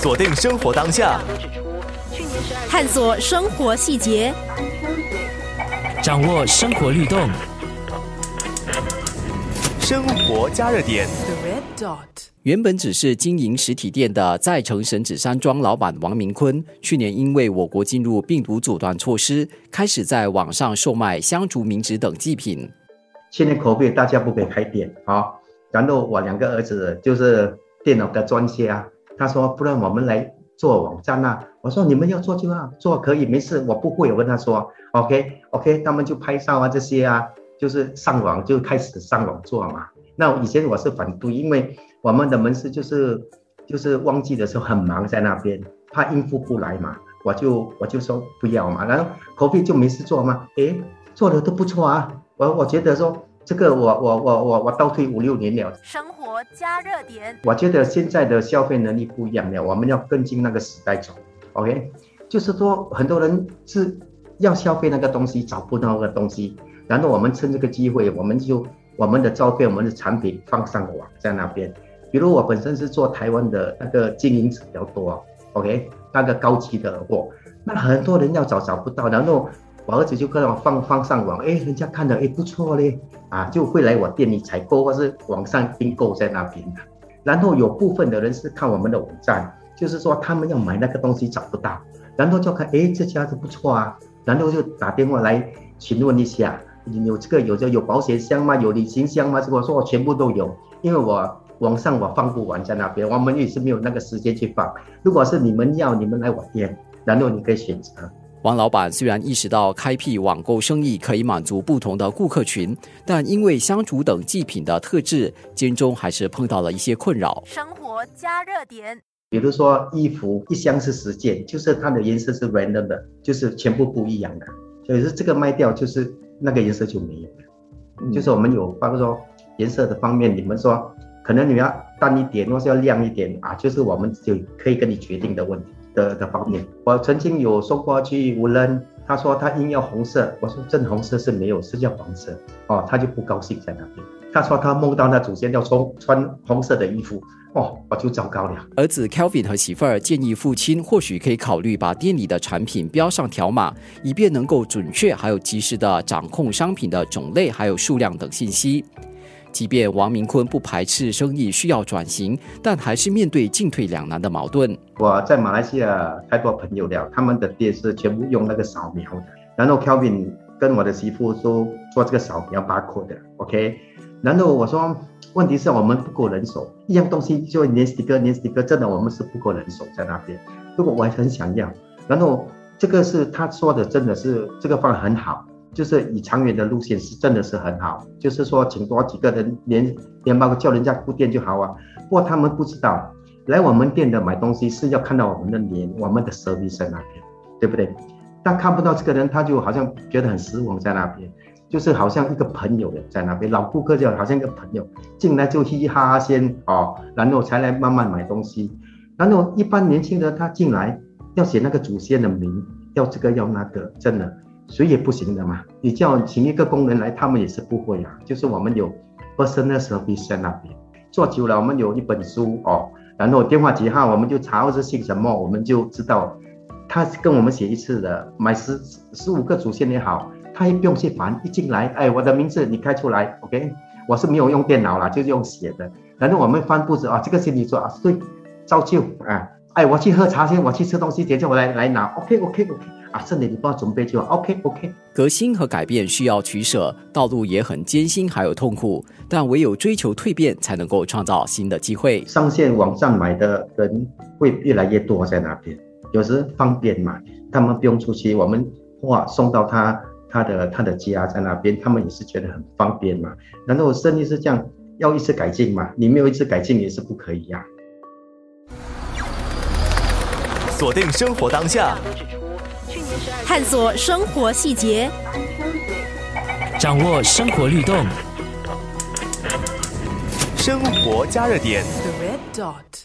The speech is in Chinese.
锁定生活当下，探索生活细节，掌握生活律动。生活加热点。原本只是经营实体店的在城神纸山庄老板王明坤，去年因为我国进入病毒阻断措施，开始在网上售卖香烛冥纸等祭品。去年口碑大家不可以开店啊，然后我两个儿子就是电脑的专家，他说不然我们来做网站啊。我说你们要做就要做，可以没事，我不会。我跟他说 OK OK，他们就拍照啊这些啊。就是上网就开始上网做嘛。那以前我是反对，因为我们的门市就是就是旺季的时候很忙在那边，怕应付不来嘛。我就我就说不要嘛。然后口碑就没事做嘛。诶，做的都不错啊。我我觉得说这个我我我我我倒退五六年了。生活加热点。我觉得现在的消费能力不一样了，我们要跟进那个时代走。OK，就是说很多人是要消费那个东西，找不到那个东西。然后我们趁这个机会，我们就我们的照片、我们的产品放上网在那边。比如我本身是做台湾的那个经营者比较多，OK，那个高级的货，那很多人要找找不到。然后我儿子就跟我放放上网，哎，人家看了哎不错嘞，啊，就会来我店里采购或是网上订购在那边的。然后有部分的人是看我们的网站，就是说他们要买那个东西找不到，然后就看哎这家子不错啊，然后就打电话来询问一下。你有这个有这有保险箱吗？有旅行箱吗？我说我全部都有，因为我网上我放不完在那边，我们也是没有那个时间去放。如果是你们要，你们来我店，然后你可以选择。王老板虽然意识到开辟网购生意可以满足不同的顾客群，但因为香烛等祭品的特质，间中还是碰到了一些困扰。生活加热点，比如说衣服一箱是十件，就是它的颜色是 random 的，就是全部不一样的，所以说这个卖掉就是。那个颜色就没有了，就是我们有包括说颜色的方面，你们说可能你要淡一点，或是要亮一点啊，就是我们就可以跟你决定的问题的的方面。我曾经有说过去无人，他说他硬要红色，我说正红色是没有，是叫黄色哦，他就不高兴在那边。他说他梦到他祖先要穿穿红色的衣服。哦，我就糟糕了。儿子 Kelvin 和媳妇儿建议父亲或许可以考虑把店里的产品标上条码，以便能够准确还有及时的掌控商品的种类还有数量等信息。即便王明坤不排斥生意需要转型，但还是面对进退两难的矛盾。我在马来西亚太多朋友了，他们的店是全部用那个扫描的，然后 Kelvin 跟我的媳妇说做这个扫描 barcode 的，OK，然后我说。问题是我们不够人手，一样东西就粘 sticker，粘 sticker，真的我们是不够人手在那边。如果我很想要，然后这个是他说的，真的是这个方案很好，就是以长远的路线是真的是很好，就是说请多几个人连连包叫人家铺店就好啊。不过他们不知道，来我们店的买东西是要看到我们的脸，我们的 service 在那边，对不对？但看不到这个人，他就好像觉得很失望在那边。就是好像一个朋友在那边，老顾客就好像一个朋友进来就嘻嘻哈哈先哦，然后才来慢慢买东西。然后一般年轻人他进来要写那个祖先的名，要这个要那个，真的谁也不行的嘛。你叫请一个工人来，他们也是不会啊。就是我们有 personal service 在那边，做久了我们有一本书哦，然后电话几号我们就查或是姓什么，我们就知道他跟我们写一次的，买十十五个主线也好。他也不用去烦，一进来，哎，我的名字你开出来，OK，我是没有用电脑啦，就是用写的。然后我们翻布子啊，这个是你说啊，对，照旧啊，哎，我去喝茶先，我去吃东西，等下我来来拿，OK，OK，OK，啊，剩的你帮我准备就好，OK，OK。革新和改变需要取舍，道路也很艰辛，还有痛苦，但唯有追求蜕变，才能够创造新的机会。上线网上买的人会越来越多在那边，有时方便嘛，他们不用出去，我们货送到他。他的他的家在那边，他们也是觉得很方便嘛。然后生意是这样，要一次改进嘛，你没有一次改进也是不可以呀。锁定生活当下，探索生活细节，掌握生活律动，生活加热点。The red dot。